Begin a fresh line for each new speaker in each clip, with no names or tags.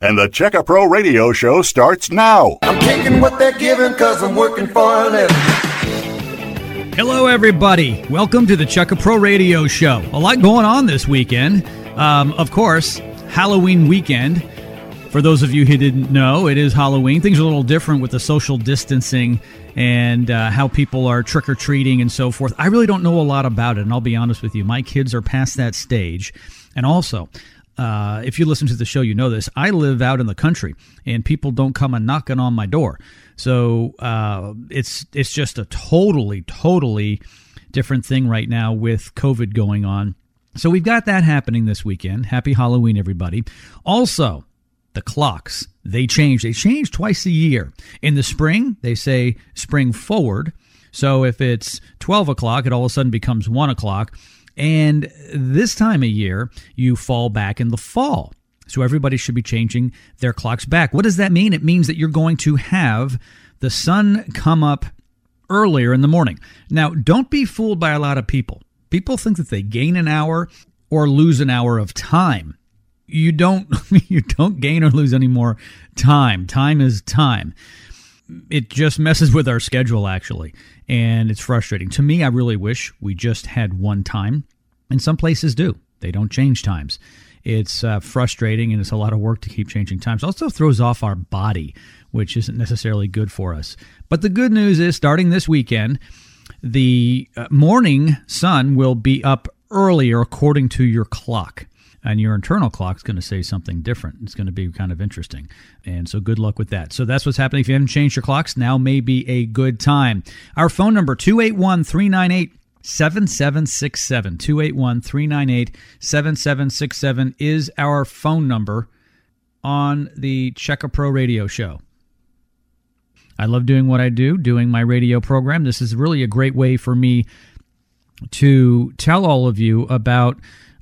And the Checka Pro radio show starts now.
I'm taking what they're giving because I'm working for a living.
Hello, everybody. Welcome to the Checka Pro radio show. A lot going on this weekend. Um, of course, Halloween weekend. For those of you who didn't know, it is Halloween. Things are a little different with the social distancing and uh, how people are trick or treating and so forth. I really don't know a lot about it, and I'll be honest with you. My kids are past that stage. And also, uh, if you listen to the show, you know this. I live out in the country, and people don't come and knocking on my door. So uh, it's it's just a totally, totally different thing right now with COVID going on. So we've got that happening this weekend. Happy Halloween, everybody. Also, the clocks they change. They change twice a year. In the spring, they say spring forward. So if it's 12 o'clock, it all of a sudden becomes 1 o'clock. And this time of year, you fall back in the fall. So everybody should be changing their clocks back. What does that mean? It means that you're going to have the sun come up earlier in the morning. Now, don't be fooled by a lot of people. People think that they gain an hour or lose an hour of time. You don't you don't gain or lose any more time. Time is time. It just messes with our schedule actually and it's frustrating. To me, I really wish we just had one time, and some places do. They don't change times. It's uh, frustrating and it's a lot of work to keep changing times. Also throws off our body, which isn't necessarily good for us. But the good news is, starting this weekend, the uh, morning sun will be up earlier according to your clock and your internal clock is going to say something different. It's going to be kind of interesting. And so good luck with that. So that's what's happening. If you haven't changed your clocks, now may be a good time. Our phone number 281 398 7767 281 398 7767 is our phone number on the Checka Pro radio show. I love doing what I do, doing my radio program. This is really a great way for me to tell all of you about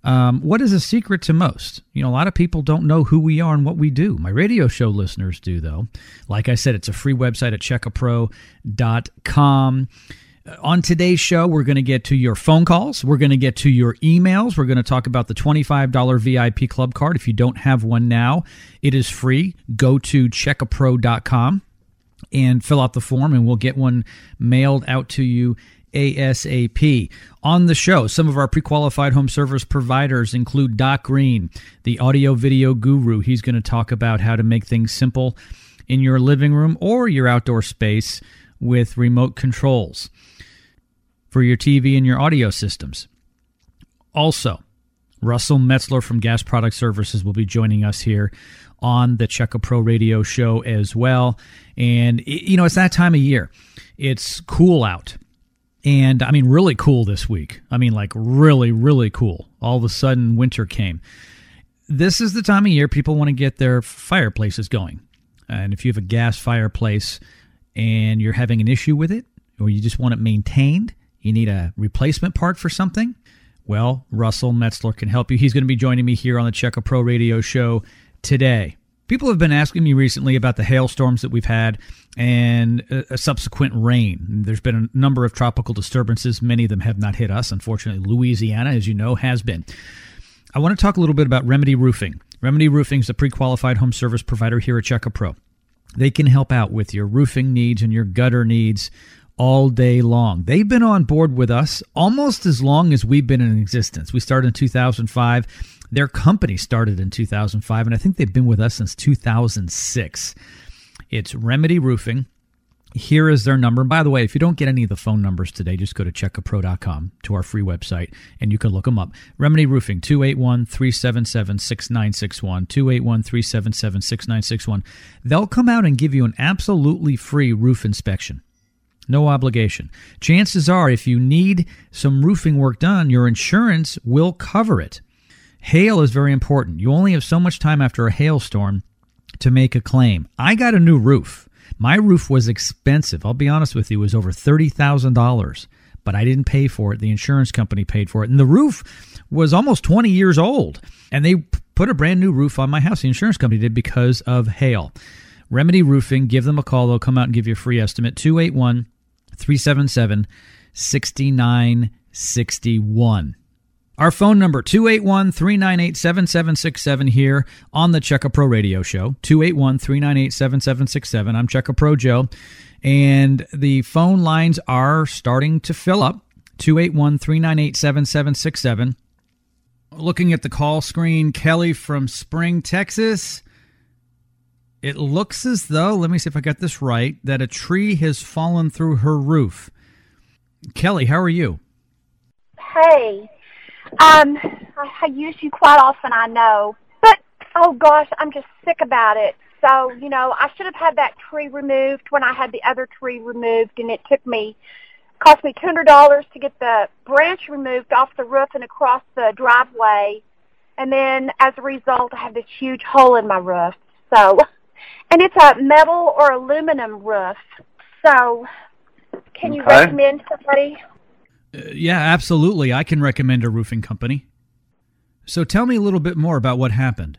um, what is a secret to most? You know, a lot of people don't know who we are and what we do. My radio show listeners do, though. Like I said, it's a free website at checkapro.com. Uh, on today's show, we're going to get to your phone calls. We're going to get to your emails. We're going to talk about the $25 VIP club card. If you don't have one now, it is free. Go to checkapro.com and fill out the form, and we'll get one mailed out to you ASAP. On the show, some of our pre qualified home service providers include Doc Greene, the audio video guru. He's going to talk about how to make things simple in your living room or your outdoor space with remote controls for your TV and your audio systems. Also, Russell Metzler from Gas Product Services will be joining us here on the Checka Pro radio show as well. And, you know, it's that time of year. It's cool out and I mean, really cool this week. I mean, like really, really cool. All of a sudden, winter came. This is the time of year people want to get their fireplaces going. And if you have a gas fireplace and you're having an issue with it, or you just want it maintained, you need a replacement part for something, well, Russell Metzler can help you. He's going to be joining me here on the Checka Pro Radio Show today. People have been asking me recently about the hailstorms that we've had and uh, a, subsequent rain. There's been a number of tropical disturbances. Many of them have not hit us. Unfortunately, Louisiana, as you know, has been. I want to talk a little bit about Remedy Roofing. Remedy Roofing is a pre qualified home service provider here at Checka Pro. They can help out with your roofing needs and your gutter needs all day long. They've been on board with us almost as long as we've been in existence. We started in 2005 their company started in 2005, and I think they've been with us since 2006. It's Remedy Roofing. Here is their number. And by the way, if you don't get any of the phone numbers today, just go to checkapro.com to our free website and you can look them up. Remedy Roofing, 281 377 6961. 281 377 6961. They'll come out and give you an absolutely free roof inspection. No obligation. Chances are, if you need some roofing work done, your insurance will cover it. Hail is very important. You only have so much time after a hailstorm to make a claim. I got a new roof. My roof was expensive. I'll be honest with you, it was over $30,000, but I didn't pay for it. The insurance company paid for it. And the roof was almost 20 years old. And they put a brand new roof on my house. The insurance company did because of hail. Remedy Roofing, give them a call. They'll come out and give you a free estimate. 281 377 6961. Our phone number 281-398-7767 here on the Checka Pro Radio Show. 281-398-7767. I'm Checka Pro Joe. And the phone lines are starting to fill up. 281-398-7767. Looking at the call screen, Kelly from Spring, Texas. It looks as though, let me see if I got this right, that a tree has fallen through her roof. Kelly, how are you?
Hey, um, I, I use you quite often, I know, but oh gosh, I'm just sick about it. So, you know, I should have had that tree removed when I had the other tree removed, and it took me, cost me $200 to get the branch removed off the roof and across the driveway. And then as a result, I have this huge hole in my roof. So, and it's a metal or aluminum roof. So, can you
Okay.
recommend somebody?
Yeah, absolutely. I can recommend a roofing company. So tell me a little bit more about what happened.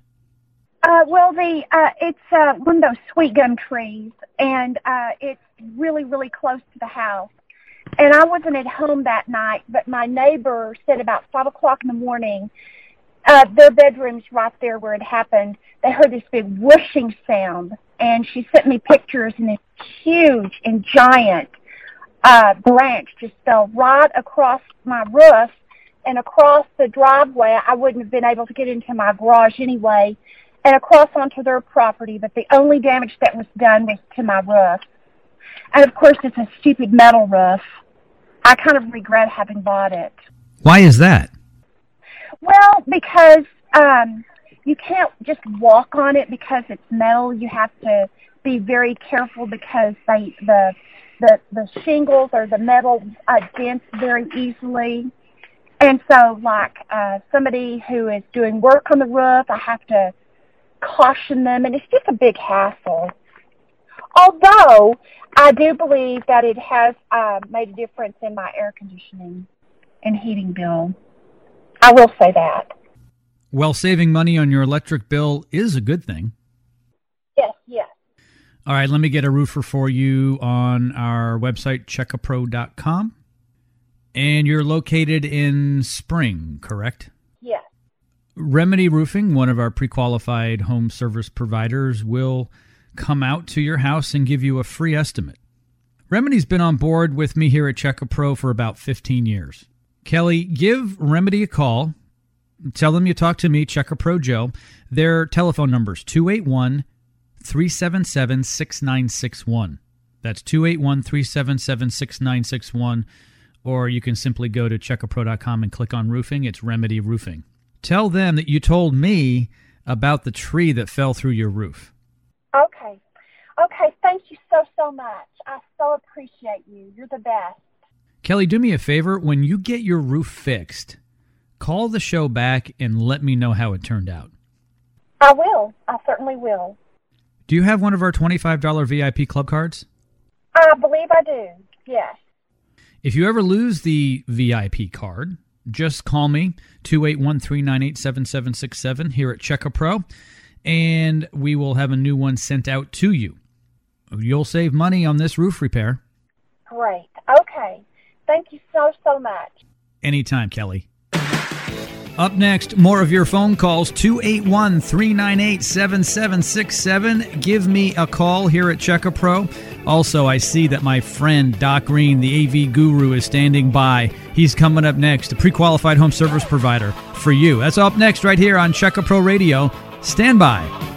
Uh, well, the uh, it's uh, one of those sweet gum trees, and uh, it's really, really close to the house. And I wasn't at home that night, but my neighbor said about five o'clock in the morning, uh, their bedroom's right there where it happened. They heard this big whooshing sound, and she sent me pictures, and this huge and giant uh, branch just fell right across my roof and across the driveway. I wouldn't have been able to get into my garage anyway and across onto their property, but the only damage that was done was to my roof. And of course, it's a stupid metal roof. I kind of regret having bought it.
Why is that?
Well, because um, you can't just walk on it because it's metal. You have to be very careful because they the the the shingles or the metal uh, dents very easily. And so, like uh, somebody who is doing work on the roof, I have to caution them, and it's just a big hassle. Although I do believe that it has uh, made a difference in my air conditioning and heating bill. I will say that.
Well, saving money on your electric bill is a good thing. All right, let me get a roofer for you on our website, checkapro.com. And you're located in Spring, correct?
Yes.
Remedy Roofing, one of our pre qualified home service providers, will come out to your house and give you a free estimate. Remedy's been on board with me here at Checka Pro for about 15 years. Kelly, give Remedy a call. Tell them you talked to me, Checka Pro Joe. Their telephone number is 281 377 6961. That's 281 377 6961. Or you can simply go to checkapro.com and click on roofing. It's Remedy Roofing. Tell them that you told me about the tree that fell through your roof.
Okay. Okay, thank you so, so much. I so appreciate you. You're the best.
Kelly, do me a favor. When you get your roof fixed, call the show back and let me know how it turned out.
I will. I certainly will.
Do you have one of our $25 VIP club cards?
I believe I do. Yes.
If you ever lose the VIP card, just call me 281-398-7767 here at Checka Pro and we will have a new one sent out to you. You'll save money on this roof repair
Great. Okay. Thank you so, so much.
anytime, Kelly. Up next, more of your phone calls 281 398 7767. Give me a call here at Checka Pro. Also, I see that my friend Doc Greene, the AV guru, is standing by. He's coming up next, a pre qualified home service provider for you. That's up next, right here on Checka Pro Radio. Stand by.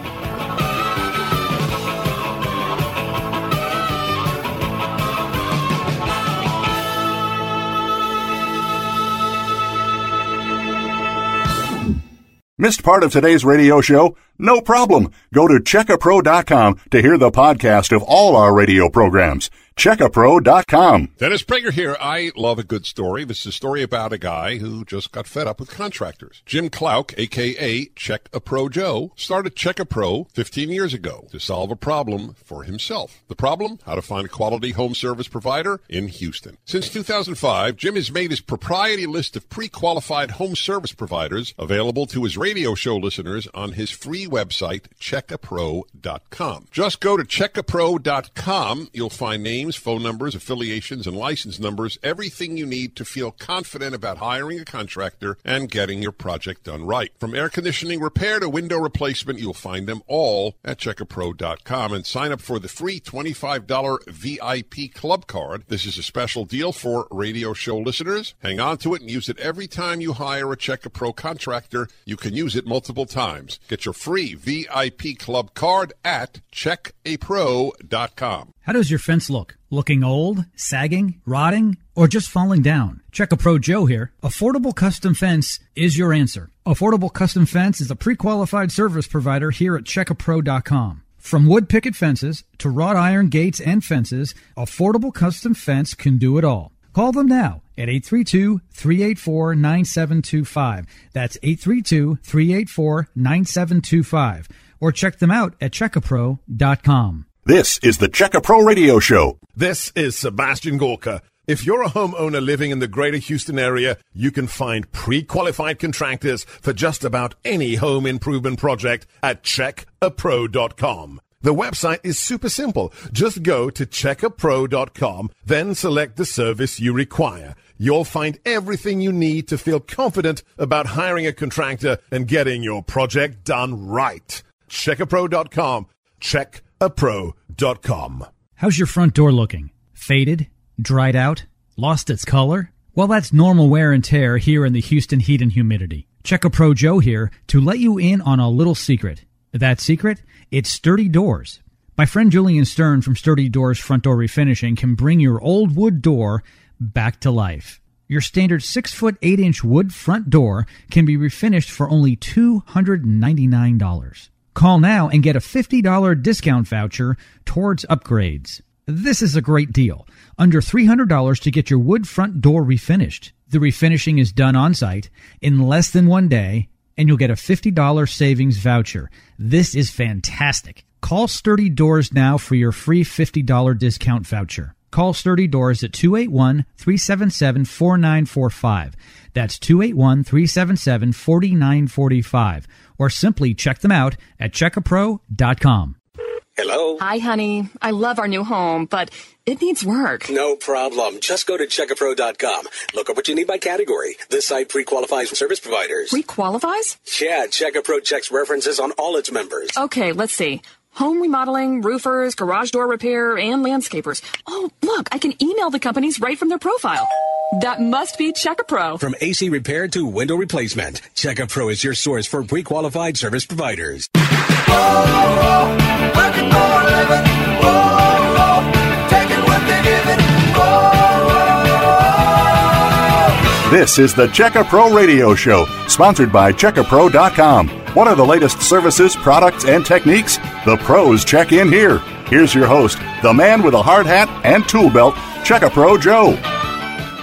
Missed part of today's radio show? No problem. Go to checkapro.com to hear the podcast of all our radio programs. Checkapro.com.
Dennis Prager here. I love a good story. This is a story about a guy who just got fed up with contractors. Jim Clouk, aka Check a Pro Joe, started Check a Pro 15 years ago to solve a problem for himself. The problem? How to find a quality home service provider in Houston. Since 2005, Jim has made his proprietary list of pre-qualified home service providers available to his radio show listeners on his free website, checkapro.com. Just go to checkapro.com. You'll find names phone numbers, affiliations, and license numbers, everything you need to feel confident about hiring a contractor and getting your project done right. From air conditioning repair to window replacement, you'll find them all at checkapro.com and sign up for the free $25 VIP club card. This is a special deal for radio show listeners. Hang on to it and use it every time you hire a Checka Pro contractor. You can use it multiple times. Get your free VIP club card at checkapro.com.
How does your fence look? Looking old, sagging, rotting, or just falling down? Check a Pro Joe here. Affordable Custom Fence is your answer. Affordable Custom Fence is a pre-qualified service provider here at checkapro.com. From wood picket fences to wrought iron gates and fences, Affordable Custom Fence can do it all. Call them now at 832-384-9725. That's 832-384-9725. Or check them out at checkapro.com.
This is the Checka Pro Radio Show.
This is Sebastian Gorka. If you're a homeowner living in the greater Houston area, you can find pre-qualified contractors for just about any home improvement project at checkapro.com. The website is super simple. Just go to checkapro.com, then select the service you require. You'll find everything you need to feel confident about hiring a contractor and getting your project done right. Checkapro.com. Checkapro.com.
How's your front door looking? Faded? Dried out? Lost its color? Well, that's normal wear and tear here in the Houston heat and humidity. Check a Pro Joe here to let you in on a little secret. That secret? It's sturdy doors. My friend Julian Stern from Sturdy Doors Front Door Refinishing can bring your old wood door back to life. Your standard 6 foot 8 inch wood front door can be refinished for only $299. Call now and get a $50 discount voucher towards upgrades. This is a great deal. Under $300 to get your wood front door refinished. The refinishing is done on site in less than one day, and you'll get a $50 savings voucher. This is fantastic. Call Sturdy Doors now for your free $50 discount voucher. Call Sturdy Doors at 281 377 4945. That's 281 377 4945. Or simply check them out at checkapro.com.
Hello?
Hi, honey. I love our new home, but it needs work.
No problem. Just go to checkapro.com. Look up what you need by category. This site pre-qualifies service providers.
Pre-qualifies?
Yeah, Checkapro checks references on all its members.
Okay, let's see. Home remodeling, roofers, garage door repair, and landscapers. Oh, look, I can email the companies right from their profile. That must be Checkapro.
From AC repair to window replacement, Checkapro is your source for pre-qualified service providers.
This is the Checka Pro Radio Show, sponsored by CheckaPro.com. What are the latest services, products, and techniques? The pros check in here. Here's your host, the man with a hard hat and tool belt, Checka Pro Joe.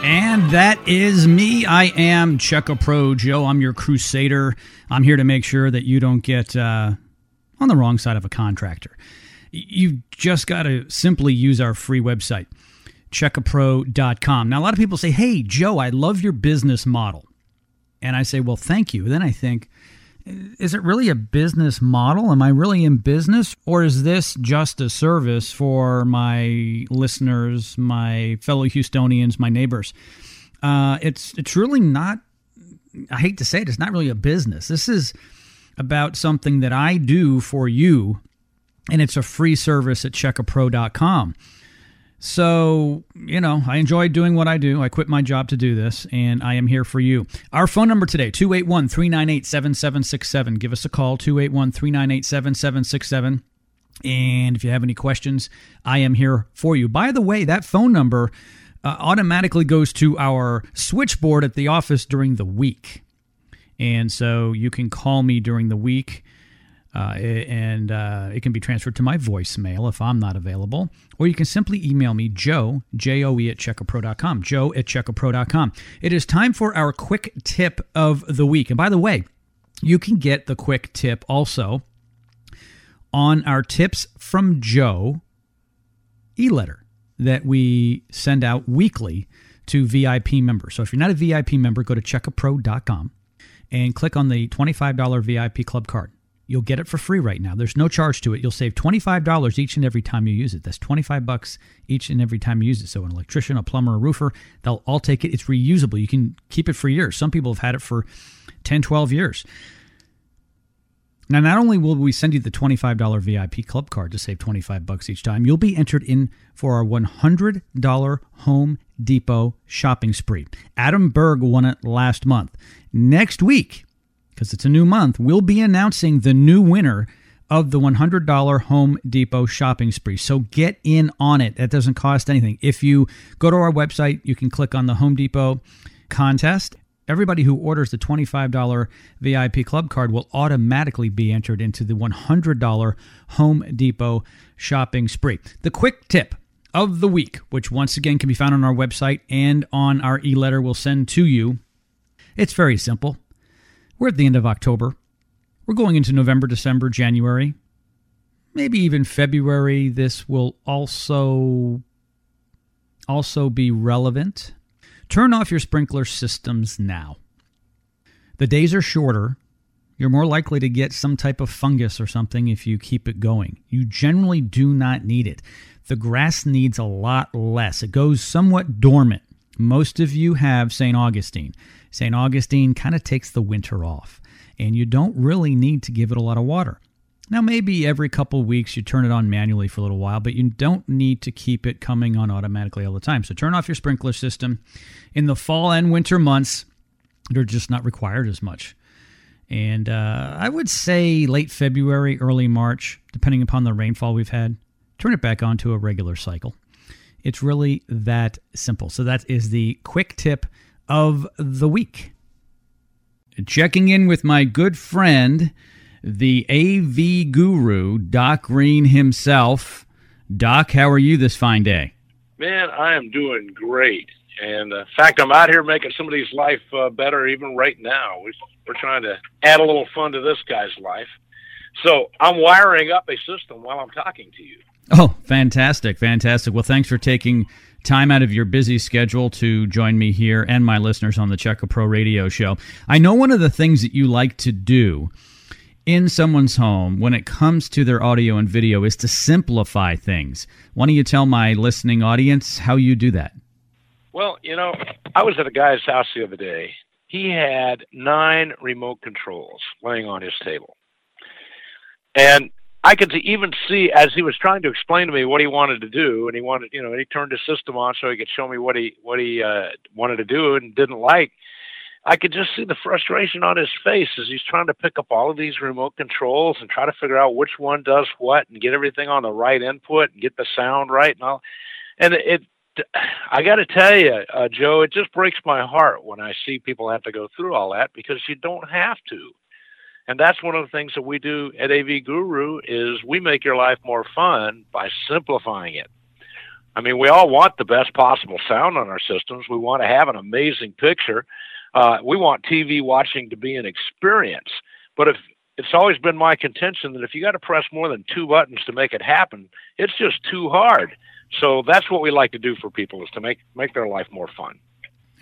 And that is me. I am Checka Pro Joe. I'm your crusader. I'm here to make sure that you don't get uh, on the wrong side of a contractor. You've just got to simply use our free website, checkapro.com. Now, a lot of people say, Hey, Joe, I love your business model. And I say, Well, thank you. Then I think, is it really a business model? Am I really in business? Or is this just a service for my listeners, my fellow Houstonians, my neighbors? Uh, it's it's really not. I hate to say it. It's not really a business. This is about something that I do for you, and it's a free service at checkapro.com. So, you know, I enjoy doing what I do. I quit my job to do this, and I am here for you. Our phone number today, 281 398 7767. Give us a call, 281 398 7767. And if you have any questions, I am here for you. By the way, that phone number uh, automatically goes to our switchboard at the office during the week. And so you can call me during the week. Uh, and uh, it can be transferred to my voicemail if I'm not available. Or you can simply email me, Joe, J O E at checkapro.com. Joe at checkapro.com. It is time for our quick tip of the week. And by the way, you can get the quick tip also on our Tips from Joe e letter that we send out weekly to VIP members. So if you're not a VIP member, go to checkapro.com and click on the $25 VIP club card You'll get it for free right now. There's no charge to it. You'll save $25 each and every time you use it. That's 25 bucks each and every time you use it. So an electrician, a plumber, a roofer, they'll all take it. It's reusable. You can keep it for years. Some people have had it for 10, 12 years. Now, not only will we send you the $25 VIP club card to save 25 bucks each time, you'll be entered in for our $100 Home Depot shopping spree. Adam Berg won it last month. Next week, because it's a new month, we'll be announcing the new winner of the $100 Home Depot shopping spree. So get in on it. That doesn't cost anything. If you go to our website, you can click on the Home Depot contest Everybody who orders the $25 VIP club card will automatically be entered into the $100 Home Depot shopping spree. The quick tip of the week, which once again can be found on our website and on our e letter we'll send to you, it's very simple. We're at the end of October. We're going into November, December, January, maybe even February. This will also also be relevant Turn off your sprinkler systems now. The days are shorter. You're more likely to get some type of fungus or something if you keep it going. You generally do not need it. The grass needs a lot less, it goes somewhat dormant. Most of you have St. Augustine. St. Augustine kind of takes the winter off, and you don't really need to give it a lot of water. Now, maybe every couple weeks you turn it on manually for a little while, but you don't need to keep it coming on automatically all the time. So turn off your sprinkler system. In the fall and winter months, they're just not required as much. And uh, I would say late February, early March, depending upon the rainfall we've had, turn it back on to a regular cycle. It's really that simple. So that is the quick tip of the week. Checking in with my good friend the AV guru, Doc Greene himself. Doc, how are you this fine day?
Man, I am doing great. And uh, in fact, I'm out here making somebody's life uh, better even right now. We're trying to add a little fun to this guy's life. So I'm wiring up a system while I'm talking to you.
Oh, fantastic. Fantastic. Well, thanks for taking time out of your busy schedule to join me here and my listeners on the Checka Pro radio show. I know one of the things that you like to do in someone's home when it comes to their audio and video is to simplify things. Why don't you tell my listening audience how you do that?
Well, you know, I was at a guy's house the other day. He had nine remote controls laying on his table. And I could even see as he was trying to explain to me what he wanted to do, and he wanted, you know, he turned his system on so he could show me what he what he uh, wanted to do and didn't like. I could just see the frustration on his face as he's trying to pick up all of these remote controls and try to figure out which one does what and get everything on the right input and get the sound right and all. And it, I got to tell you, uh, Joe, it just breaks my heart when I see people have to go through all that because you don't have to. And that's one of the things that we do at AV Guru is we make your life more fun by simplifying it. I mean, we all want the best possible sound on our systems. We want to have an amazing picture uh, we want TV watching to be an experience. But if it's always been my contention that if you got to press more than two buttons to make it happen, it's just too hard. So that's what we like to do for people is to make make their life more fun.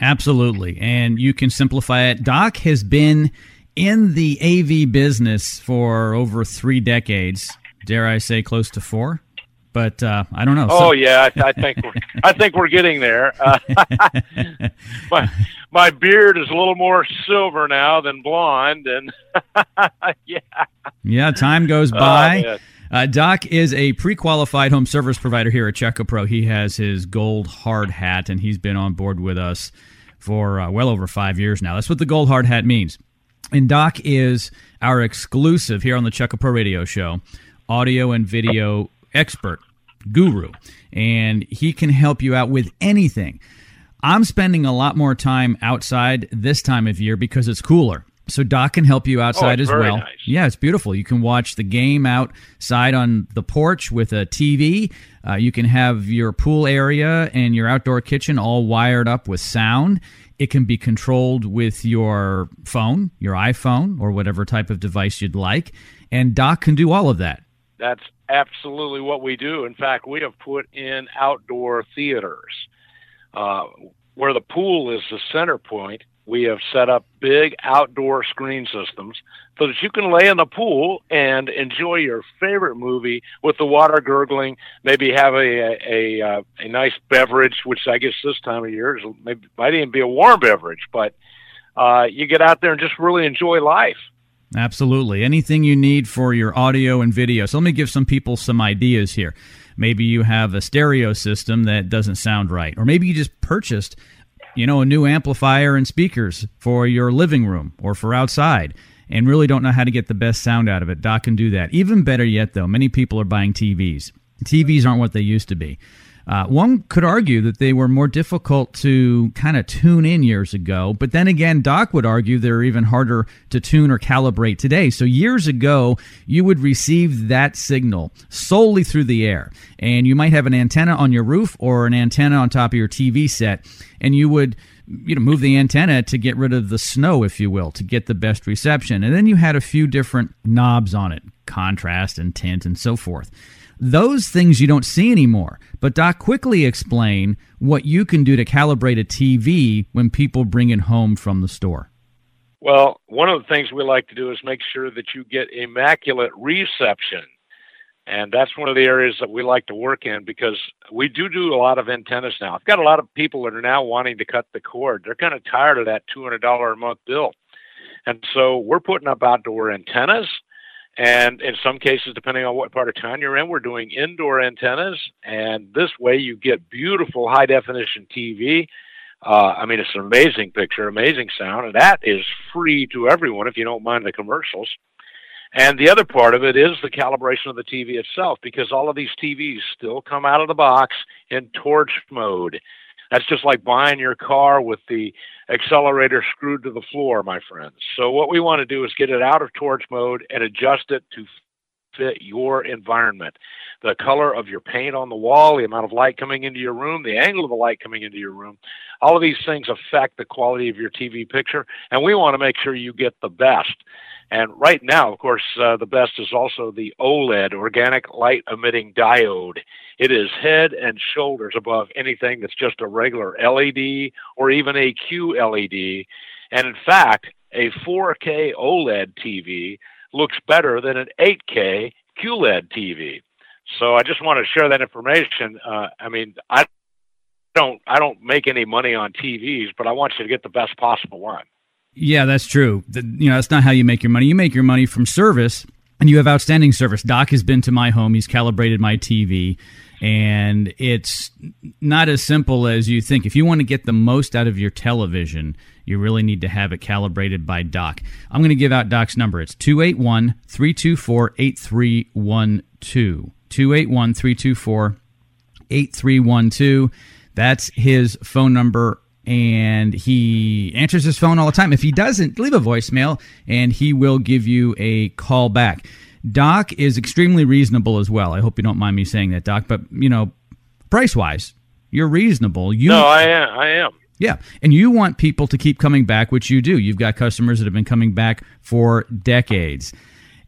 Absolutely, and you can simplify it. Doc has been in the AV business for over three decades. Dare I say, close to four? But uh, I don't know.
Oh so- yeah, I, I, think we're I think we're getting there. Uh, my my beard is a little more silver now than blonde, and yeah,
yeah. Time goes oh, by. Oh, uh, Doc is a pre-qualified home service provider here at Checka Pro. He has his gold hard hat, and he's been on board with us for uh, well over five years now. That's what the gold hard hat means. And Doc is our exclusive here on the Checka Pro Radio Show, audio and video expert guru, and he can help you out with anything. I'm spending a lot more time outside this time of year because it's cooler. So Doc can help you outside
oh,
as well.
Nice.
Yeah, it's beautiful. You can watch the game outside on the porch with a TV. Uh, you can have your pool area and your outdoor kitchen all wired up with sound. It can be controlled with your phone, your iPhone, or whatever type of device you'd like. And Doc can do all of that.
That's absolutely what we do. In fact, we have put in outdoor theaters uh, where the pool is the center point. we have set up big outdoor screen systems so that you can lay in the pool and enjoy your favorite movie with the water gurgling. Maybe have a a, a, uh, a nice beverage, which I guess this time of year is maybe might even be a warm beverage, but uh, you get out there and just really enjoy life.
Absolutely. Anything you need for your audio and video. So let me give some people some ideas here. Maybe you have a stereo system that doesn't sound right, or maybe you just purchased, you know, a new amplifier and speakers for your living room or for outside and really don't know how to get the best sound out of it. Doc can do that. Even better yet, though, many people are buying TVs. TVs aren't what they used to be. Uh, one could argue that they were more difficult to kind of tune in years ago, but then again, Doc would argue they're even harder to tune or calibrate today. So years ago, you would receive that signal solely through the air, and you might have an antenna on your roof or an antenna on top of your TV set, and you would you know move the antenna to get rid of the snow if you will to get the best reception and then you had a few different knobs on it contrast and tint and so forth those things you don't see anymore. But Doc, quickly explain what you can do to calibrate a TV when people bring it home from the store.
Well, one of the things we like to do is make sure that you get immaculate reception. And that's one of the areas that we like to work in because we do do a lot of antennas now. I've got a lot of people that are now wanting to cut the cord. They're kind of tired of that $200 a month bill. And so we're putting up outdoor antennas and in some cases, depending on what part of town you're in, we're doing indoor antennas. And this way you get beautiful high definition TV. Uh, I mean, it's an amazing picture, amazing sound, and that is free to everyone if you don't mind the commercials. And the other part of it is the calibration of the TV itself, because all of these TVs still come out of the box in torch mode. That's just like buying your car with the accelerator screwed to the floor, my friends. So what we want to do is get it out of torch mode and adjust it to fit your environment. The color of your paint on the wall, the amount of light coming into your room, the angle of the light coming into your room, all of these things affect the quality of your TV picture, and we want to make sure you get the best. And right now, of course, uh, the best is also the OLED, organic light emitting diode. It is head and shoulders above anything that's just a regular LED or even a QLED. And in fact, a 4K OLED TV looks better than an 8K QLED TV. So I just want to share that information. Uh, I mean, I don't I don't make any money on TVs, but I want you to get the best possible one.
Yeah, that's true. The, you know, that's not how you make your money. You make your money from service, and you have outstanding service. Doc has been to my home. He's calibrated my TV, and it's not as simple as you think. If you want to get the most out of your television, you really need to have it calibrated by Doc. I'm going to give out Doc's number. It's 281 324 8312. 281 324 8312. That's his phone number and he answers his phone all the time. If he doesn't, leave a voicemail and he will give you a call back. Doc is extremely reasonable as well. I hope you don't mind me saying that, Doc, but you know, price wise, you're reasonable. You
No, I am. I am.
Yeah, and you want people to keep coming back, which you do. You've got customers that have been coming back for decades.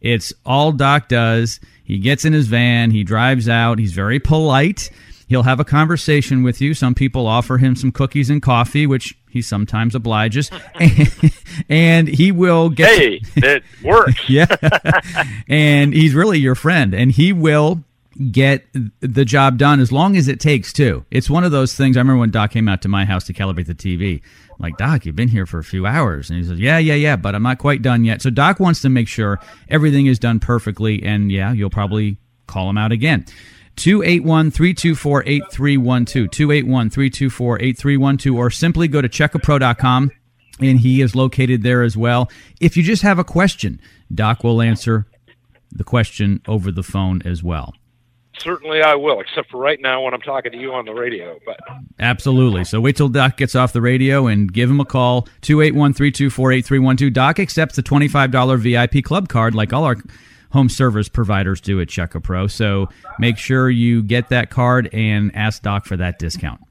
It's all Doc does. He gets in his van, he drives out, he's very polite He'll have a conversation with you. Some people offer him some cookies and coffee, which he sometimes obliges, and, and he will get.
Hey, it works.
yeah, and he's really your friend, and he will get the job done as long as it takes too. It's one of those things. I remember when Doc came out to my house to calibrate the TV. I'm like, Doc, you've been here for a few hours. And he says, Yeah, yeah, yeah, but I'm not quite done yet. So Doc wants to make sure everything is done perfectly. And yeah, you'll probably call him out again. 281 324 8312. 281 324 8312. Or simply go to checkapro.com and he is located there as well. If you just have a question, Doc will answer the question over the phone as well.
Certainly, I will, except for right now when I'm talking to you on the radio. But
absolutely. So wait till Doc gets off the radio and give him a call 281 324 8312. Doc accepts the $25 VIP club card like all our home service providers do at Checkapro. So make sure you get that card and ask Doc for that discount.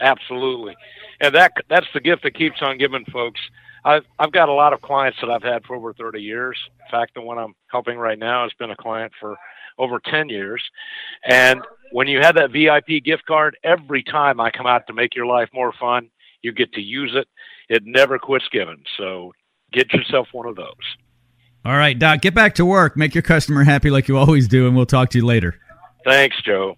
Absolutely, and that that's the gift that keeps on giving, folks. I've I've got a lot of clients that I've had for over 30 years. In fact, the one I'm helping right now has been a client for over 10 years. And when you have that VIP gift card, every time I come out to make your life more fun, You get to use it. It never quits giving. So get yourself one of those.
All right, Doc, get back to work. Make your customer happy like you always do, and we'll talk to you later.
Thanks, Joe.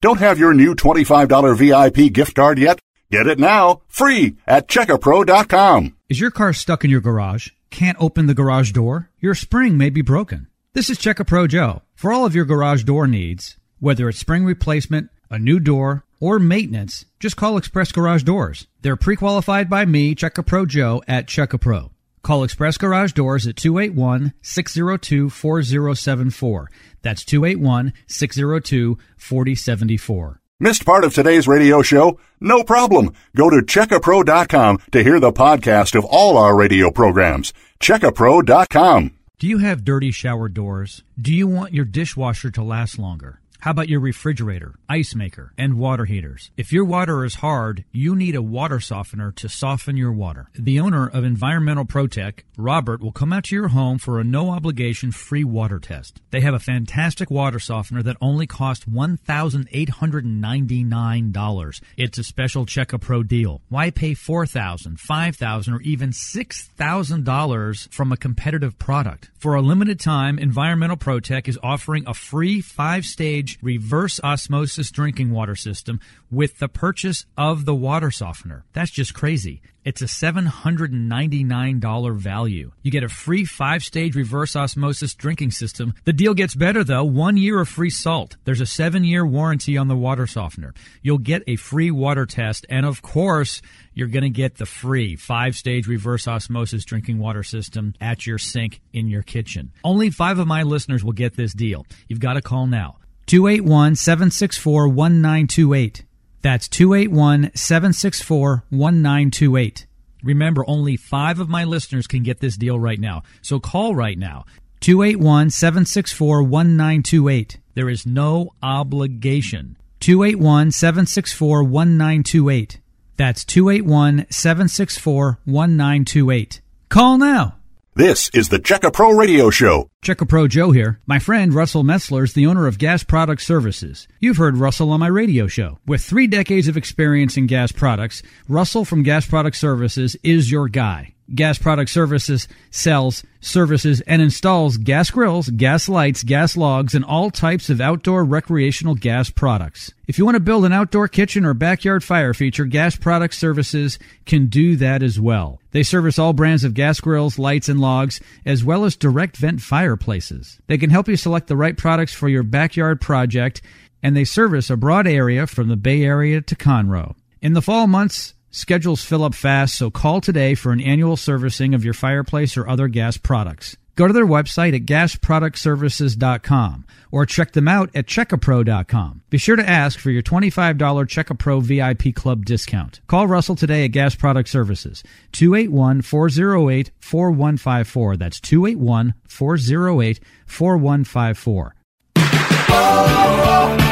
Don't have your new $25 VIP gift card yet? Get it now, free at checkapro.com.
Is your car stuck in your garage? Can't open the garage door? Your spring may be broken. This is Check a Pro Joe. For all of your garage door needs, whether it's spring replacement, a new door, or maintenance, just call Express Garage Doors. They're pre-qualified by me, Check a Pro Joe, at Check a Pro. Call Express Garage Doors at 281 602 4074. That's 281 602 4074.
Missed part of today's radio show? No problem. Go to checkapro.com to hear the podcast of all our radio programs. Checkapro.com.
Do you have dirty shower doors? Do you want your dishwasher to last longer? How about your refrigerator, ice maker, and water heaters? If your water is hard, you need a water softener to soften your water. The owner of Environmental Protec, Robert, will come out to your home for a no obligation free water test. They have a fantastic water softener that only costs $1,899. It's a special Check a Pro deal. Why pay $4,000, $5,000, or even $6,000 from a competitive product? For a limited time, Environmental Protec is offering a free five stage reverse osmosis drinking water system with the purchase of the water softener. That's just crazy. It's a $799 value. You get a free five stage reverse osmosis drinking system. The deal gets better though one year of free salt. There's a seven year warranty on the water softener. You'll get a free water test, and of course, you're going to get the free five stage reverse osmosis drinking water system at your sink in your kitchen. Only five of my listeners will get this deal. You've got to call now. 281 764 1928. That's 281 764 1928. Remember, only five of my listeners can get this deal right now. So call right now. 281 764 1928. There is no obligation. 281 764 1928. That's 281 764 1928. Call now.
This is the Check a Pro Radio Show.
Check a Pro Joe here. My friend Russell Metzler is the owner of Gas Product Services. You've heard Russell on my radio show. With three decades of experience in gas products, Russell from Gas Product Services is your guy. Gas Product Services sells, services, and installs gas grills, gas lights, gas logs, and all types of outdoor recreational gas products. If you want to build an outdoor kitchen or backyard fire feature, Gas Product Services can do that as well. They service all brands of gas grills, lights, and logs, as well as direct vent fireplaces. They can help you select the right products for your backyard project, and they service a broad area from the Bay Area to Conroe. In the fall months, Schedules fill up fast, so call today for an annual servicing of your fireplace or other gas products. Go to their website at gasproductservices.com or check them out at checkapro.com. Be sure to ask for your $25 Checkapro VIP Club discount. Call Russell today at Gas Product Services, 281-408-4154. That's 281-408-4154.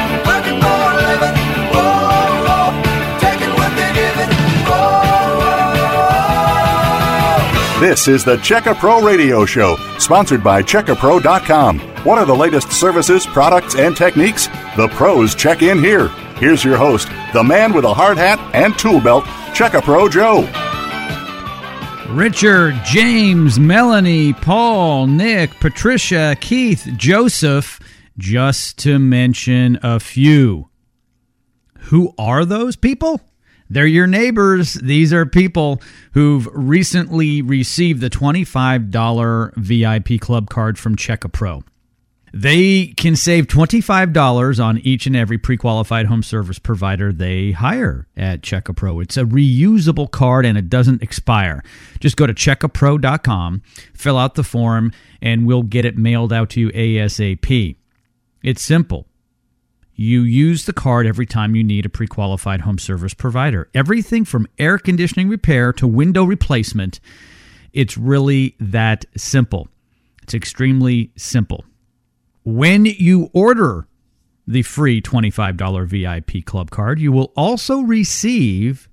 This is the Check a Pro Radio Show, sponsored by checkapro.com. What are the latest services, products, and techniques? The pros check in here. Here's your host, the man with a hard hat and tool belt, Check a Pro Joe.
Richard, James, Melanie, Paul, Nick, Patricia, Keith, Joseph, just to mention a few. Who are those people? They're your neighbors. These are people who've recently received the $25 VIP club card from Check a Pro. They can save $25 on each and every pre qualified home service provider they hire at Check a Pro. It's a reusable card and it doesn't expire. Just go to checkapro.com, fill out the form, and we'll get it mailed out to you ASAP. It's simple. You use the card every time you need a pre qualified home service provider. Everything from air conditioning repair to window replacement, it's really that simple. It's extremely simple. When you order the free $25 VIP club card, you will also receive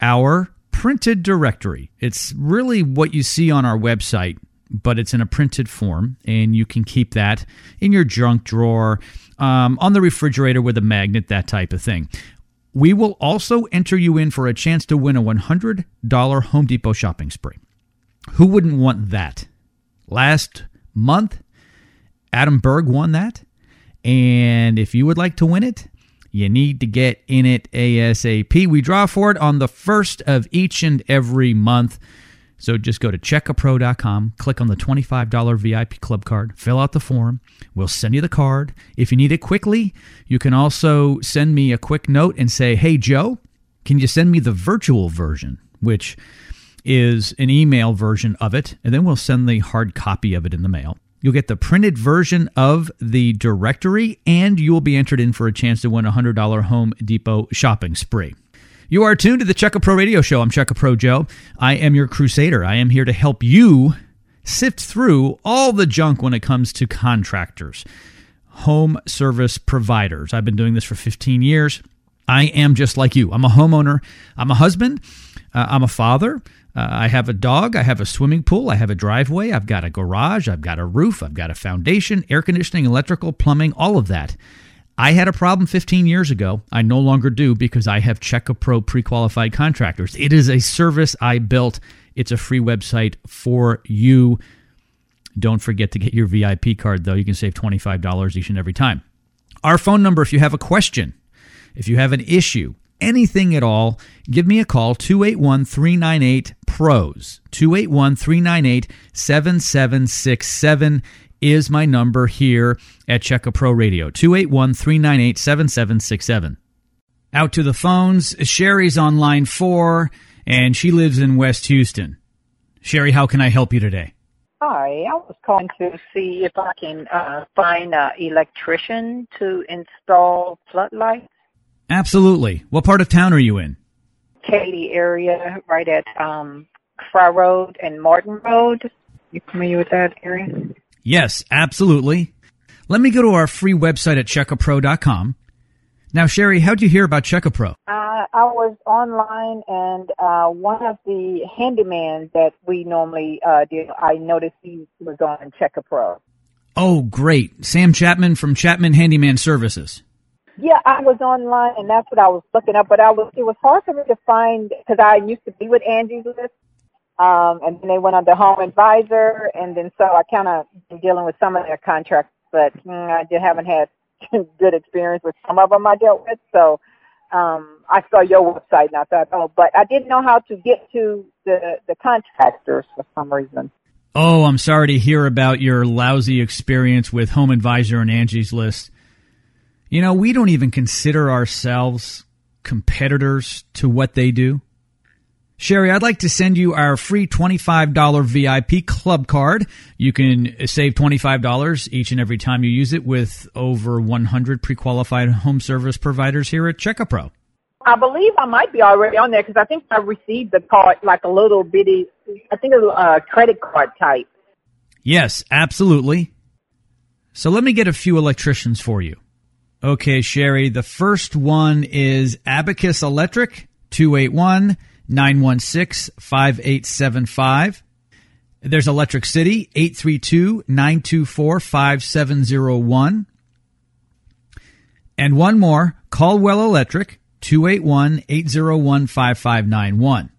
our printed directory. It's really what you see on our website, but it's in a printed form, and you can keep that in your junk drawer, um, on the refrigerator with a magnet, that type of thing. we will also enter you in for a chance to win a $100 Home Depot shopping spree. Who wouldn't want that? Last month, Adam Berg won that. And if you would like to win it, you need to get in it ASAP. We draw for it on the first of each and every month. So just go to checkapro.com, click on the $25 VIP club card, fill out the form. We'll send you the card. If you need it quickly, you can also send me a quick note and say, Hey, Joe, can you send me the virtual version, which is an email version of it? And then we'll send the hard copy of it in the mail. You'll get the printed version of the directory, and you will be entered in for a chance to win a $100 Home Depot shopping spree. You are tuned to the Checka Pro Radio Show. I'm Checka Pro Joe. I am your crusader. I am here to help you sift through all the junk when it comes to contractors, home service providers. I've been doing this for 15 years. I am just like you. I'm a homeowner. I'm a husband. Uh, I'm a father. Uh, I have a dog. I have a swimming pool. I have a driveway. I've got a garage. I've got a roof. I've got a foundation, air conditioning, electrical, plumbing, all of that. I had a problem 15 years ago. I no longer do because I have Checka Pro pre qualified contractors. It is a service I built, it's a free website for you. Don't forget to get your VIP card, though. You can save $25 each and every time. Our phone number, if you have a question, if you have an issue, anything at all, give me a call 281 398 PROS. 281 398 7767 is my number here at Checka Pro Radio 281 398 7767. Out to the phones. Sherry's on line four, and she lives in West Houston. Sherry, how can I help you today?
Hi, I was calling to see if I can uh, find an electrician to install floodlights.
Absolutely. What part of town are you in?
Katy area, right at um, Fry Road and Morton Road. You familiar with that area?
Yes, absolutely. Let me go to our free website at checkapro.com. Now, Sherry, how'd you hear about Checkapro?
Uh, I was online, and uh, one of the handyman that we normally uh, do, I noticed he was on Checkapro.
Oh, great. Sam Chapman from Chapman Handyman Services.
Yeah, I was online, and that's what I was looking up. But I was it was hard for me to find because I used to be with Angie's List, um, and then they went on the Home Advisor, and then so I kind of been dealing with some of their contracts, but mm, I just haven't had good experience with some of them I dealt with. So um, I saw your website, and I thought, oh, but I didn't know how to get to the the contractors for some reason.
Oh, I'm sorry to hear about your lousy experience with Home Advisor and Angie's List. You know, we don't even consider ourselves competitors to what they do. Sherry, I'd like to send you our free $25 VIP club card. You can save $25 each and every time you use it with over 100 pre qualified home service providers here at Checkapro.
I believe I might be already on there because I think I received the card like a little bitty, I think a uh, credit card type.
Yes, absolutely. So let me get a few electricians for you. Okay, Sherry, the first one is Abacus Electric, 281 916 5875. There's Electric City, 832 924 5701. And one more, Caldwell Electric, 281 801 5591.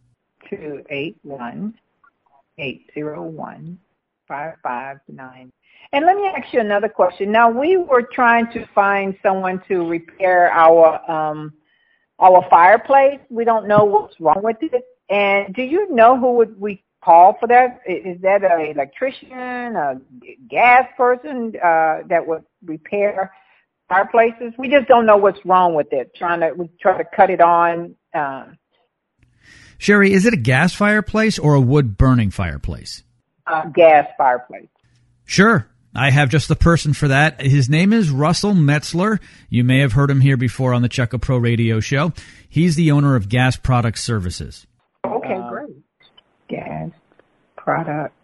281 801 5591. And let me ask you another question. Now we were trying to find someone to repair our um our fireplace. We don't know what's wrong with it. And do you know who would we call for that? Is that an electrician, a gas person uh, that would repair fireplaces? We just don't know what's wrong with it. Trying to we try to cut it on. Uh,
Sherry, is it a gas fireplace or a wood burning fireplace?
Uh, gas fireplace.
Sure. I have just the person for that. His name is Russell Metzler. You may have heard him here before on the Checka Pro radio show. He's the owner of Gas Product Services.
Okay, uh, great. Gas Product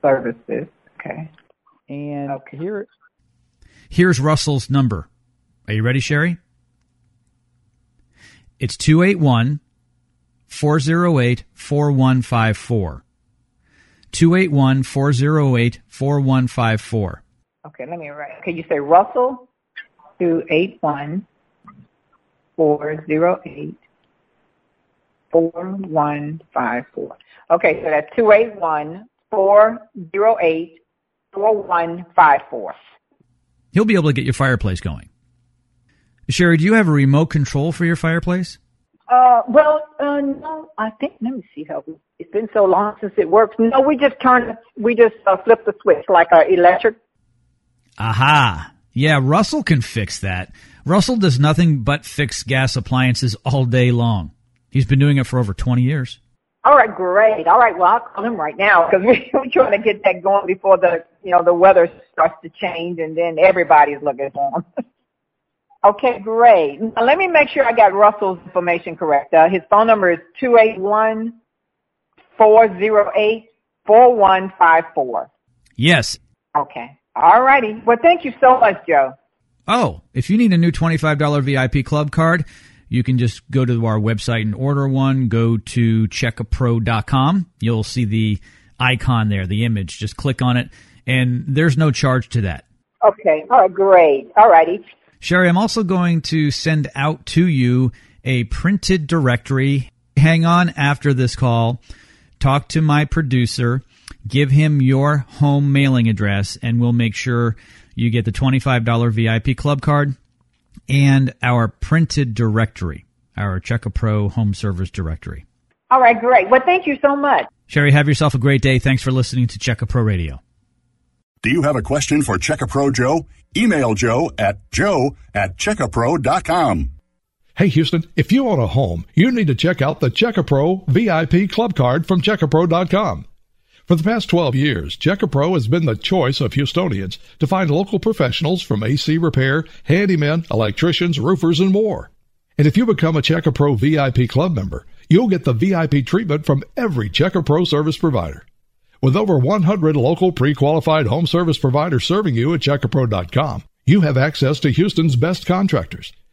Services. Okay.
And okay. here
Here's Russell's number. Are you ready, Sherry? It's 281 408 4154. 281 408 4154.
Okay, let me write. Okay, you say Russell 281 four zero eight four one five four. Okay, so that's two eight one four zero eight four one five four.
He'll be able to get your fireplace going. Sherry, do you have a remote control for your fireplace?
Uh, well, uh, no, I think. Let me see how. It's been so long since it works. No, we just turn. We just uh, flip the switch like our electric.
Aha! Yeah, Russell can fix that. Russell does nothing but fix gas appliances all day long. He's been doing it for over 20 years.
All right, great. All right, well, I'll call him right now because we, we're trying to get that going before the, you know, the weather starts to change and then everybody's looking for him. okay, great. Now, let me make sure I got Russell's information correct. Uh, his phone number is two eight one four zero eight four one five four.
Yes.
Okay. All righty. Well, thank you so much, Joe.
Oh, if you need a new $25 VIP club card, you can just go to our website and order one. Go to checkapro.com. You'll see the icon there, the image. Just click on it, and there's no charge to that.
Okay. All right, great. All righty.
Sherry, I'm also going to send out to you a printed directory. Hang on after this call. Talk to my producer. Give him your home mailing address, and we'll make sure you get the $25 VIP club card and our printed directory, our Checka Pro home service directory.
All right, great. Well, thank you so much.
Sherry, have yourself a great day. Thanks for listening to Checka Pro Radio.
Do you have a question for Checka Pro Joe? Email Joe at joe at checkapro.com.
Hey Houston, if you own a home, you need to check out the Checka Pro VIP Club Card from checkapro.com. For the past 12 years, Checka Pro has been the choice of Houstonians to find local professionals from AC repair, handymen, electricians, roofers, and more. And if you become a Checka Pro VIP club member, you'll get the VIP treatment from every Checka Pro service provider. With over 100 local pre-qualified home service providers serving you at checkapro.com, you have access to Houston's best contractors,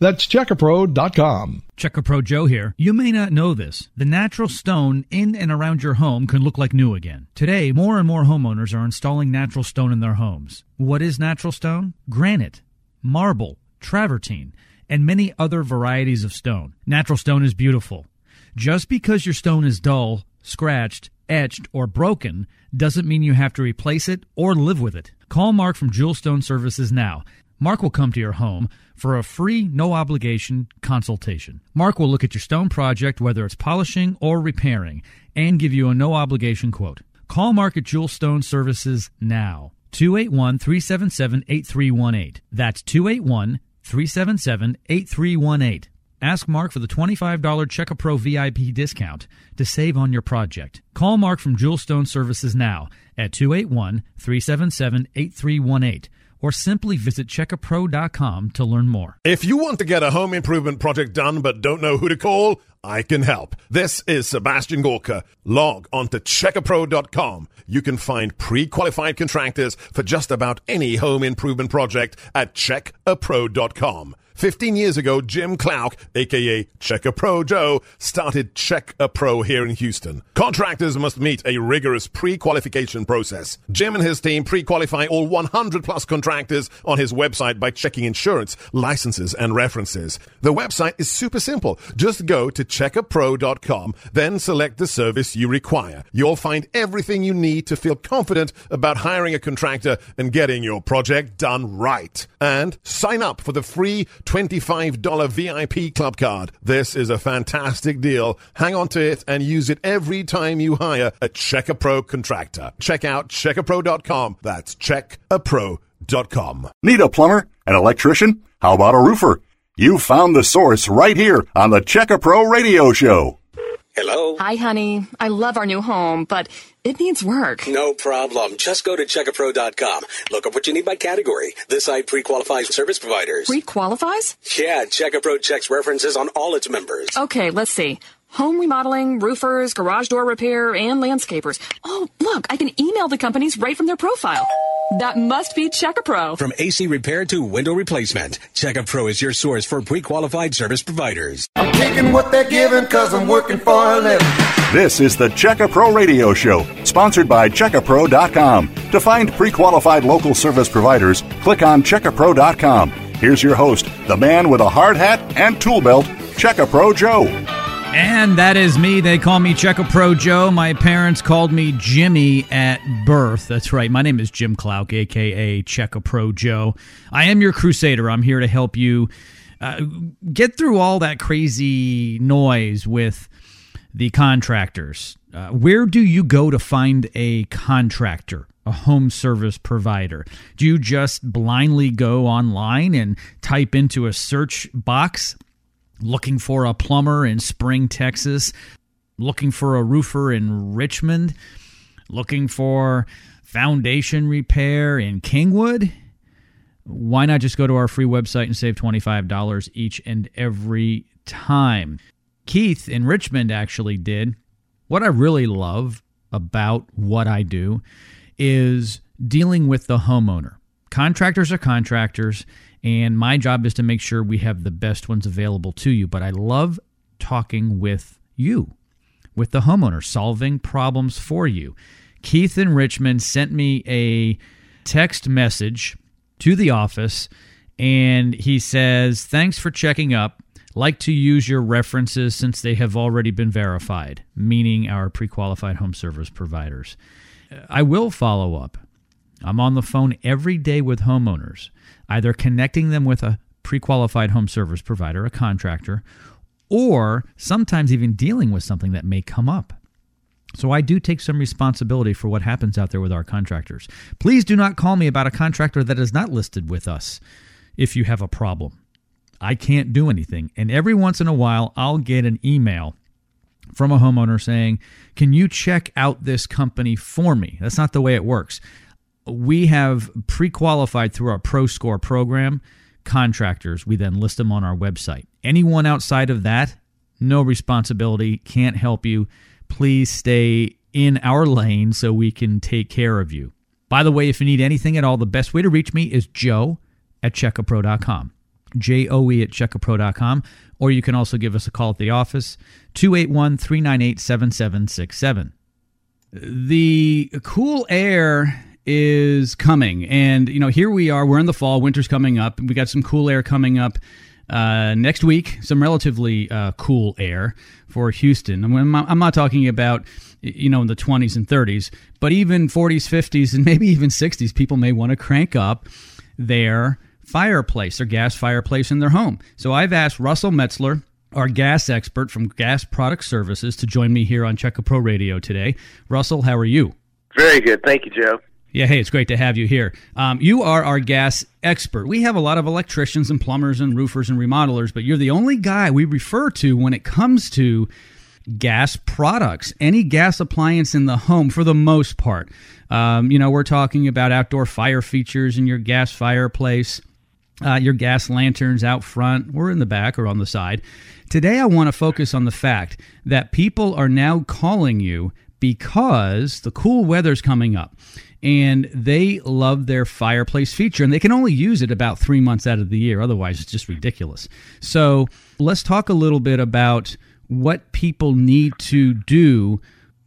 That's checkapro.com.
Checka Pro Joe here. You may not know this. The natural stone in and around your home can look like new again. Today, more and more homeowners are installing natural stone in their homes. What is natural stone? Granite, marble, travertine, and many other varieties of stone. Natural stone is beautiful. Just because your stone is dull, scratched, etched, or broken doesn't mean you have to replace it or live with it. Call Mark from Jewel Stone Services now. Mark will come to your home for a free, no obligation consultation. Mark will look at your stone project, whether it's polishing or repairing, and give you a no obligation quote. Call Mark at Jewel Stone Services now. 281 377 8318. That's 281 377 8318. Ask Mark for the $25 Checka Pro VIP discount to save on your project. Call Mark from Jewel Stone Services now at 281 377 8318 or simply visit checkapro.com to learn more.
If you want to get a home improvement project done but don't know who to call, I can help. This is Sebastian Gorka. Log on to checkapro.com. You can find pre-qualified contractors for just about any home improvement project at checkapro.com. 15 years ago, Jim Clouk, aka Checka Pro Joe, started Check a Pro here in Houston. Contractors must meet a rigorous pre-qualification process. Jim and his team pre-qualify all 100 plus contractors on his website by checking insurance, licenses, and references. The website is super simple. Just go to checkapro.com, then select the service you require. You'll find everything you need to feel confident about hiring a contractor and getting your project done right. And sign up for the free $25 VIP club card. This is a fantastic deal. Hang on to it and use it every time you hire a Checka Pro contractor. Check out checkapro.com. That's checkapro.com.
Need a plumber? An electrician? How about a roofer? You found the source right here on the Checka Pro Radio Show.
Hello?
Hi, honey. I love our new home, but it needs work.
No problem. Just go to checkapro.com. Look up what you need by category. This site pre-qualifies service providers.
Pre-qualifies?
Yeah, Checkapro checks references on all its members.
Okay, let's see. Home remodeling, roofers, garage door repair, and landscapers. Oh, look, I can email the companies right from their profile. That must be Checka Pro.
From AC repair to window replacement, Checka Pro is your source for pre-qualified service providers.
I'm taking what they're giving cause I'm working for a living.
This is the Checka Pro Radio Show, sponsored by CheckaPro.com. To find pre qualified local service providers, click on CheckaPro.com. Here's your host, the man with a hard hat and tool belt, Checka Pro Joe.
And that is me. They call me Checka Pro Joe. My parents called me Jimmy at birth. That's right. My name is Jim Clouk, aka Checka Pro Joe. I am your crusader. I'm here to help you uh, get through all that crazy noise with the contractors. Uh, where do you go to find a contractor, a home service provider? Do you just blindly go online and type into a search box looking for a plumber in Spring, Texas, looking for a roofer in Richmond, looking for foundation repair in Kingwood? Why not just go to our free website and save $25 each and every time? Keith in Richmond actually did. What I really love about what I do is dealing with the homeowner. Contractors are contractors, and my job is to make sure we have the best ones available to you. But I love talking with you, with the homeowner, solving problems for you. Keith in Richmond sent me a text message to the office, and he says, Thanks for checking up like to use your references since they have already been verified, meaning our pre qualified home service providers. I will follow up. I'm on the phone every day with homeowners, either connecting them with a pre qualified home service provider, a contractor, or sometimes even dealing with something that may come up. So I do take some responsibility for what happens out there with our contractors. Please do not call me about a contractor that is not listed with us if you have a problem. I can't do anything. And every once in a while, I'll get an email from a homeowner saying, Can you check out this company for me? That's not the way it works. We have pre qualified through our Pro Score program contractors. We then list them on our website. Anyone outside of that, no responsibility, can't help you. Please stay in our lane so we can take care of you. By the way, if you need anything at all, the best way to reach me is joe at checkapro.com. J-O-E at checkapro.com, or you can also give us a call at the office, 281-398-7767. The cool air is coming, and, you know, here we are, we're in the fall, winter's coming up, we got some cool air coming up uh, next week, some relatively uh, cool air for Houston. I'm, I'm not talking about, you know, in the 20s and 30s, but even 40s, 50s, and maybe even 60s, people may want to crank up their fireplace, their gas fireplace in their home. So I've asked Russell Metzler, our gas expert from Gas Product Services, to join me here on Checka Pro Radio today. Russell, how are you?
Very good. Thank you, Joe.
Yeah, hey, it's great to have you here. Um, you are our gas expert. We have a lot of electricians and plumbers and roofers and remodelers, but you're the only guy we refer to when it comes to gas products, any gas appliance in the home for the most part. Um, you know, we're talking about outdoor fire features in your gas fireplace, uh, your gas lanterns out front or in the back or on the side. Today, I want to focus on the fact that people are now calling you because the cool weather's coming up and they love their fireplace feature and they can only use it about three months out of the year. Otherwise it's just ridiculous. So let's talk a little bit about what people need to do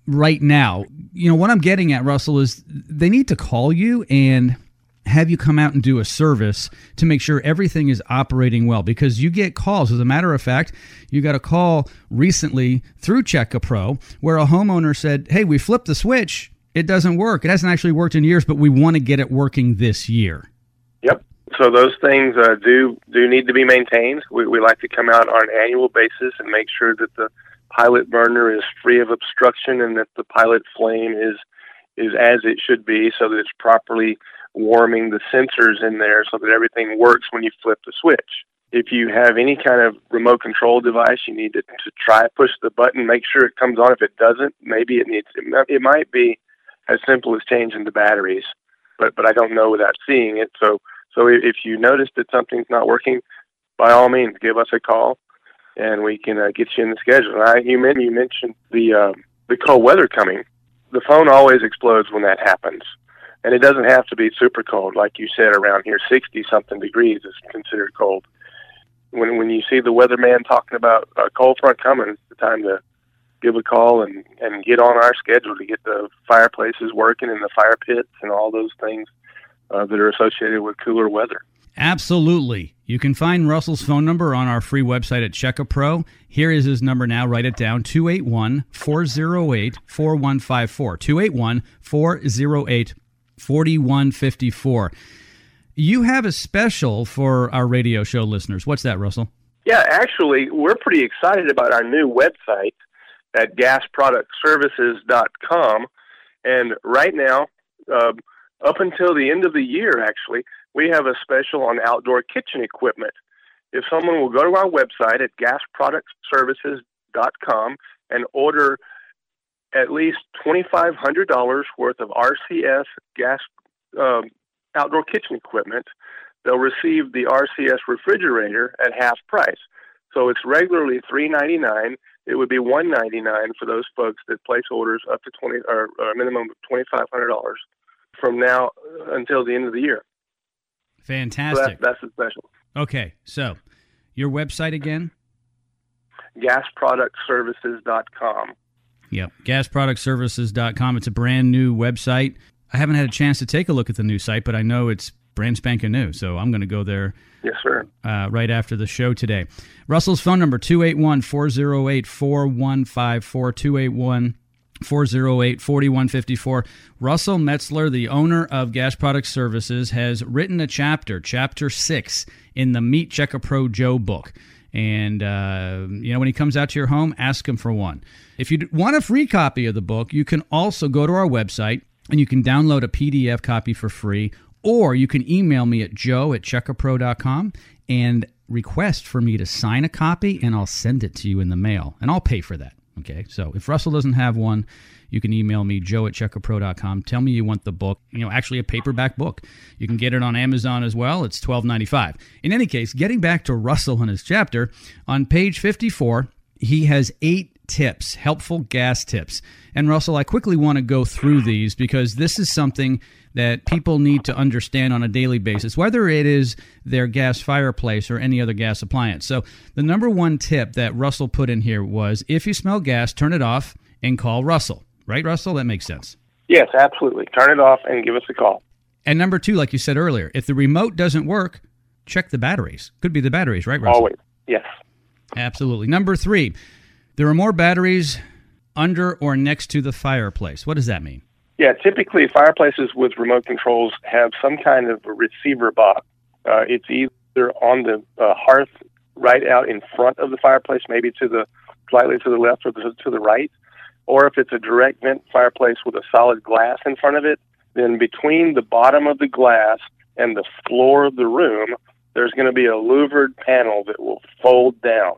right now. You know what i'm getting at russell is they need to call you and have you come out and do a service to make sure everything is operating well because you get calls. As a matter of fact you got a call recently through Checka Pro where a homeowner said hey we flipped the switch it doesn't work. It hasn't actually worked in years, but we want to get it working this year.
Yep. So those things uh, do do need to be maintained. We, we like to come out on an annual basis and make sure that the pilot burner is free of obstruction and that the pilot flame is is as it should be, so that it's properly warming the sensors in there, so that everything works when you flip the switch. If you have any kind of remote control device, you need to, to try push the button, make sure it comes on. If it doesn't, maybe it needs. It, it might be as simple as changing the batteries, but but I don't know without seeing it. So so if you notice that something's not working, by all means, give us a call. and we can uh, get you in the schedule. And I, you, men- you mentioned the uh, the cold weather coming. The phone always explodes when that happens, and it doesn't have to be super cold, like you said. Around here, sixty something degrees is considered cold. When when you see the weatherman talking about a cold front coming, it's the time to give a call and and get on our schedule to get the fireplaces working and the fire pits and all those things uh, that are associated with cooler weather.
Absolutely. You can find Russell's phone number on our free website at CheckaPro. Here is his number now. Write it down 281 408 4154. 281 408 4154. You have a special for our radio show listeners. What's that, Russell?
Yeah, actually, we're pretty excited about our new website at gasproductservices.com. And right now, uh, up until the end of the year, actually, we have a special on outdoor kitchen equipment. If someone will go to our website at gasproductservices.com and order at least $2,500 worth of RCS gas um, outdoor kitchen equipment, they'll receive the RCS refrigerator at half price. So it's regularly $399 it would be one ninety nine for those folks that place orders up to twenty or, or a minimum of twenty five hundred dollars from now until the end of the year.
Fantastic.
So that's, that's a special.
Okay, so your website again?
Gasproductservices.com.
Yep, gasproductservices.com. It's a brand new website. I haven't had a chance to take a look at the new site, but I know it's brand spanking new. So I'm going to go there.
Yes, sir.
Uh, right after the show today. Russell's phone number 281 408 4154 281 408 4154. Russell Metzler, the owner of Gas Product Services, has written a chapter, chapter six, in the Meet Check a Pro Joe book. And, uh, you know, when he comes out to your home, ask him for one. If you want a free copy of the book, you can also go to our website and you can download a PDF copy for free or you can email me at joe at checkapro.com and request for me to sign a copy, and I'll send it to you in the mail, and I'll pay for that. Okay, so if Russell doesn't have one, you can email me, joe at checkapro.com. Tell me you want the book, you know, actually a paperback book. You can get it on Amazon as well. It's twelve ninety five. In any case, getting back to Russell and his chapter, on page 54, he has eight tips, helpful gas tips. And Russell, I quickly want to go through these because this is something that people need to understand on a daily basis, whether it is their gas fireplace or any other gas appliance. So, the number one tip that Russell put in here was if you smell gas, turn it off and call Russell. Right, Russell? That makes sense.
Yes, absolutely. Turn it off and give us a call.
And number two, like you said earlier, if the remote doesn't work, check the batteries. Could be the batteries, right, Russell?
Always. Yes.
Absolutely. Number three, there are more batteries under or next to the fireplace. What does that mean?
Yeah, typically fireplaces with remote controls have some kind of a receiver box. Uh, it's either on the uh, hearth right out in front of the fireplace, maybe to the slightly to the left or the, to the right, or if it's a direct vent fireplace with a solid glass in front of it, then between the bottom of the glass and the floor of the room, there's going to be a louvered panel that will fold down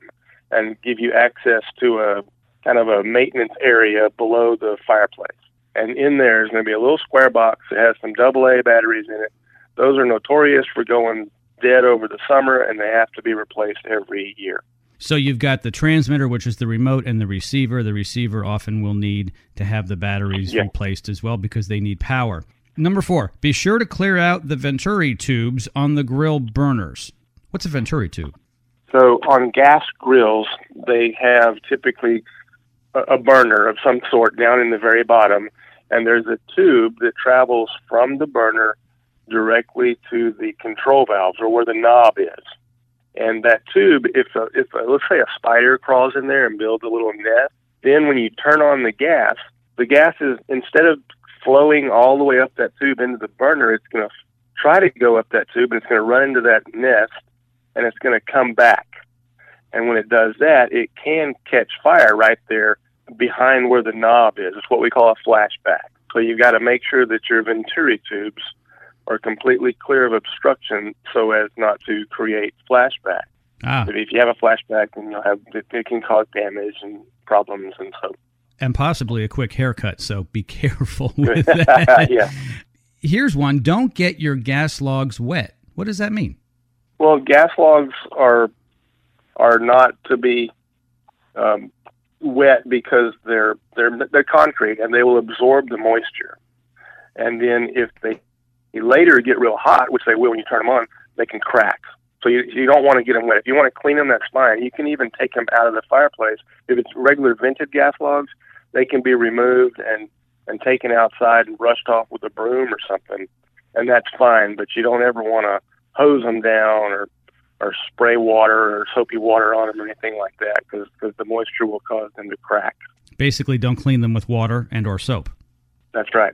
and give you access to a kind of a maintenance area below the fireplace and in there is going to be a little square box that has some AA batteries in it. Those are notorious for going dead over the summer, and they have to be replaced every year.
So you've got the transmitter, which is the remote, and the receiver. The receiver often will need to have the batteries yeah. replaced as well because they need power. Number four, be sure to clear out the Venturi tubes on the grill burners. What's a Venturi tube?
So on gas grills, they have typically a burner of some sort down in the very bottom and there's a tube that travels from the burner directly to the control valves or where the knob is. And that tube, if a, if a, let's say a spider crawls in there and builds a little nest, then when you turn on the gas, the gas is instead of flowing all the way up that tube into the burner, it's going to try to go up that tube and it's going to run into that nest and it's going to come back. And when it does that, it can catch fire right there behind where the knob is. It's what we call a flashback. So you've got to make sure that your venturi tubes are completely clear of obstruction so as not to create flashback.
Ah.
If you have a flashback, then you'll have it, it can cause damage and problems and so.
And possibly a quick haircut. So be careful with that.
yeah.
Here's one: Don't get your gas logs wet. What does that mean?
Well, gas logs are are not to be um, wet because they're they're they're concrete and they will absorb the moisture. And then if they later get real hot, which they will when you turn them on, they can crack. So you, you don't want to get them wet. If you want to clean them, that's fine. You can even take them out of the fireplace. If it's regular vented gas logs, they can be removed and and taken outside and brushed off with a broom or something, and that's fine. But you don't ever want to hose them down or or spray water or soapy water on them or anything like that because the moisture will cause them to crack.
Basically, don't clean them with water and or soap.
That's right.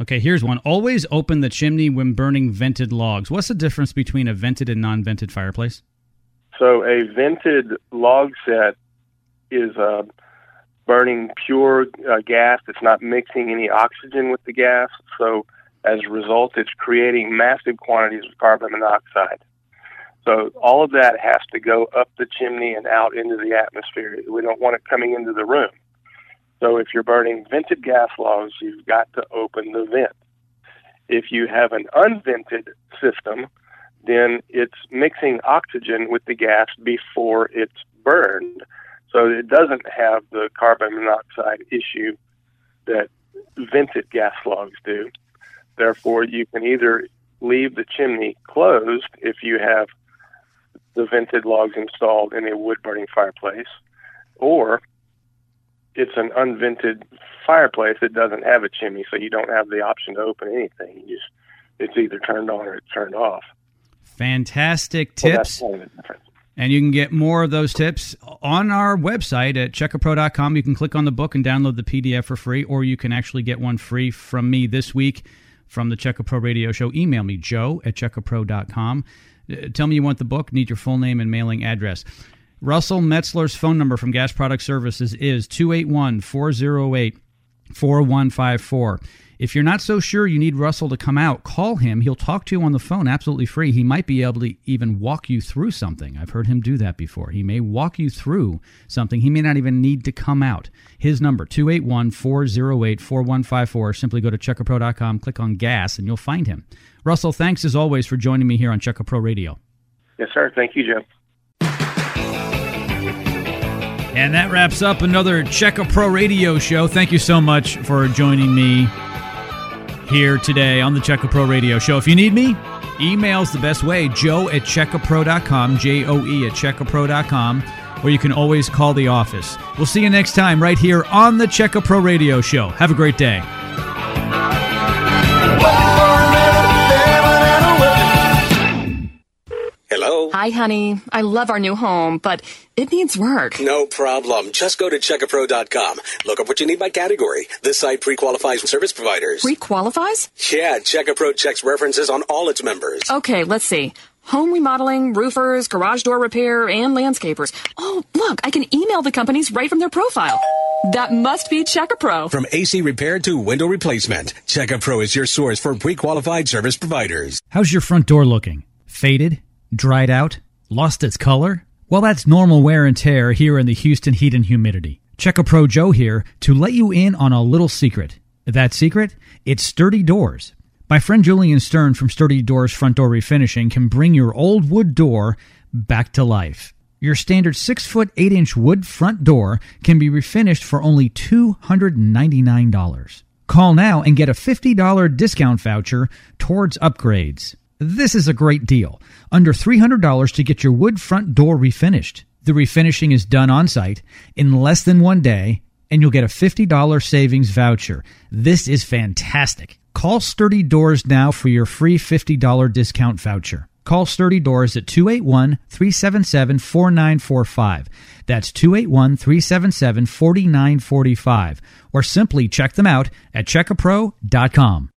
Okay, here's one. Always open the chimney when burning vented logs. What's the difference between a vented and non-vented fireplace?
So a vented log set is uh, burning pure uh, gas. It's not mixing any oxygen with the gas. So as a result, it's creating massive quantities of carbon monoxide. So all of that has to go up the chimney and out into the atmosphere. We don't want it coming into the room. So if you're burning vented gas logs, you've got to open the vent. If you have an unvented system, then it's mixing oxygen with the gas before it's burned. So it doesn't have the carbon monoxide issue that vented gas logs do. Therefore, you can either leave the chimney closed if you have the vented logs installed in a wood burning fireplace, or it's an unvented fireplace that doesn't have a chimney, so you don't have the option to open anything. You just it's either turned on or it's turned off.
Fantastic tips. And you can get more of those tips on our website at checkapro.com. You can click on the book and download the PDF for free, or you can actually get one free from me this week from the Check Pro Radio Show. Email me, joe at checkapro.com. Uh, tell me you want the book, need your full name and mailing address. Russell Metzler's phone number from Gas Product Services is 281 408 4154. If you're not so sure you need Russell to come out, call him. He'll talk to you on the phone absolutely free. He might be able to even walk you through something. I've heard him do that before. He may walk you through something. He may not even need to come out. His number 281-408-4154. Simply go to checkapro.com, click on gas and you'll find him. Russell, thanks as always for joining me here on Check Pro Radio.
Yes, sir. Thank you, Joe.
And that wraps up another Check Pro Radio show. Thank you so much for joining me here today on the Check Pro Radio show. If you need me, email's the best way. Joe at checkapro.com, J O E at checkapro.com, or you can always call the office. We'll see you next time right here on the Check Pro Radio show. Have a great day.
Hi, honey. I love our new home, but it needs work.
No problem. Just go to checkapro.com. Look up what you need by category. This site pre-qualifies service providers.
Pre-qualifies?
Yeah, Checkapro checks references on all its members.
Okay, let's see. Home remodeling, roofers, garage door repair, and landscapers. Oh, look, I can email the companies right from their profile. That must be Checkapro.
From AC repair to window replacement, Checkapro is your source for pre-qualified service providers.
How's your front door looking? Faded? Dried out? Lost its color? Well, that's normal wear and tear here in the Houston heat and humidity. Check a Pro Joe here to let you in on a little secret. That secret? It's sturdy doors. My friend Julian Stern from Sturdy Doors Front Door Refinishing can bring your old wood door back to life. Your standard 6 foot 8 inch wood front door can be refinished for only $299. Call now and get a $50 discount voucher towards upgrades. This is a great deal. Under $300 to get your wood front door refinished. The refinishing is done on site in less than one day, and you'll get a $50 savings voucher. This is fantastic. Call Sturdy Doors now for your free $50 discount voucher. Call Sturdy Doors at 281 377 4945. That's 281 377 4945. Or simply check them out at checkapro.com.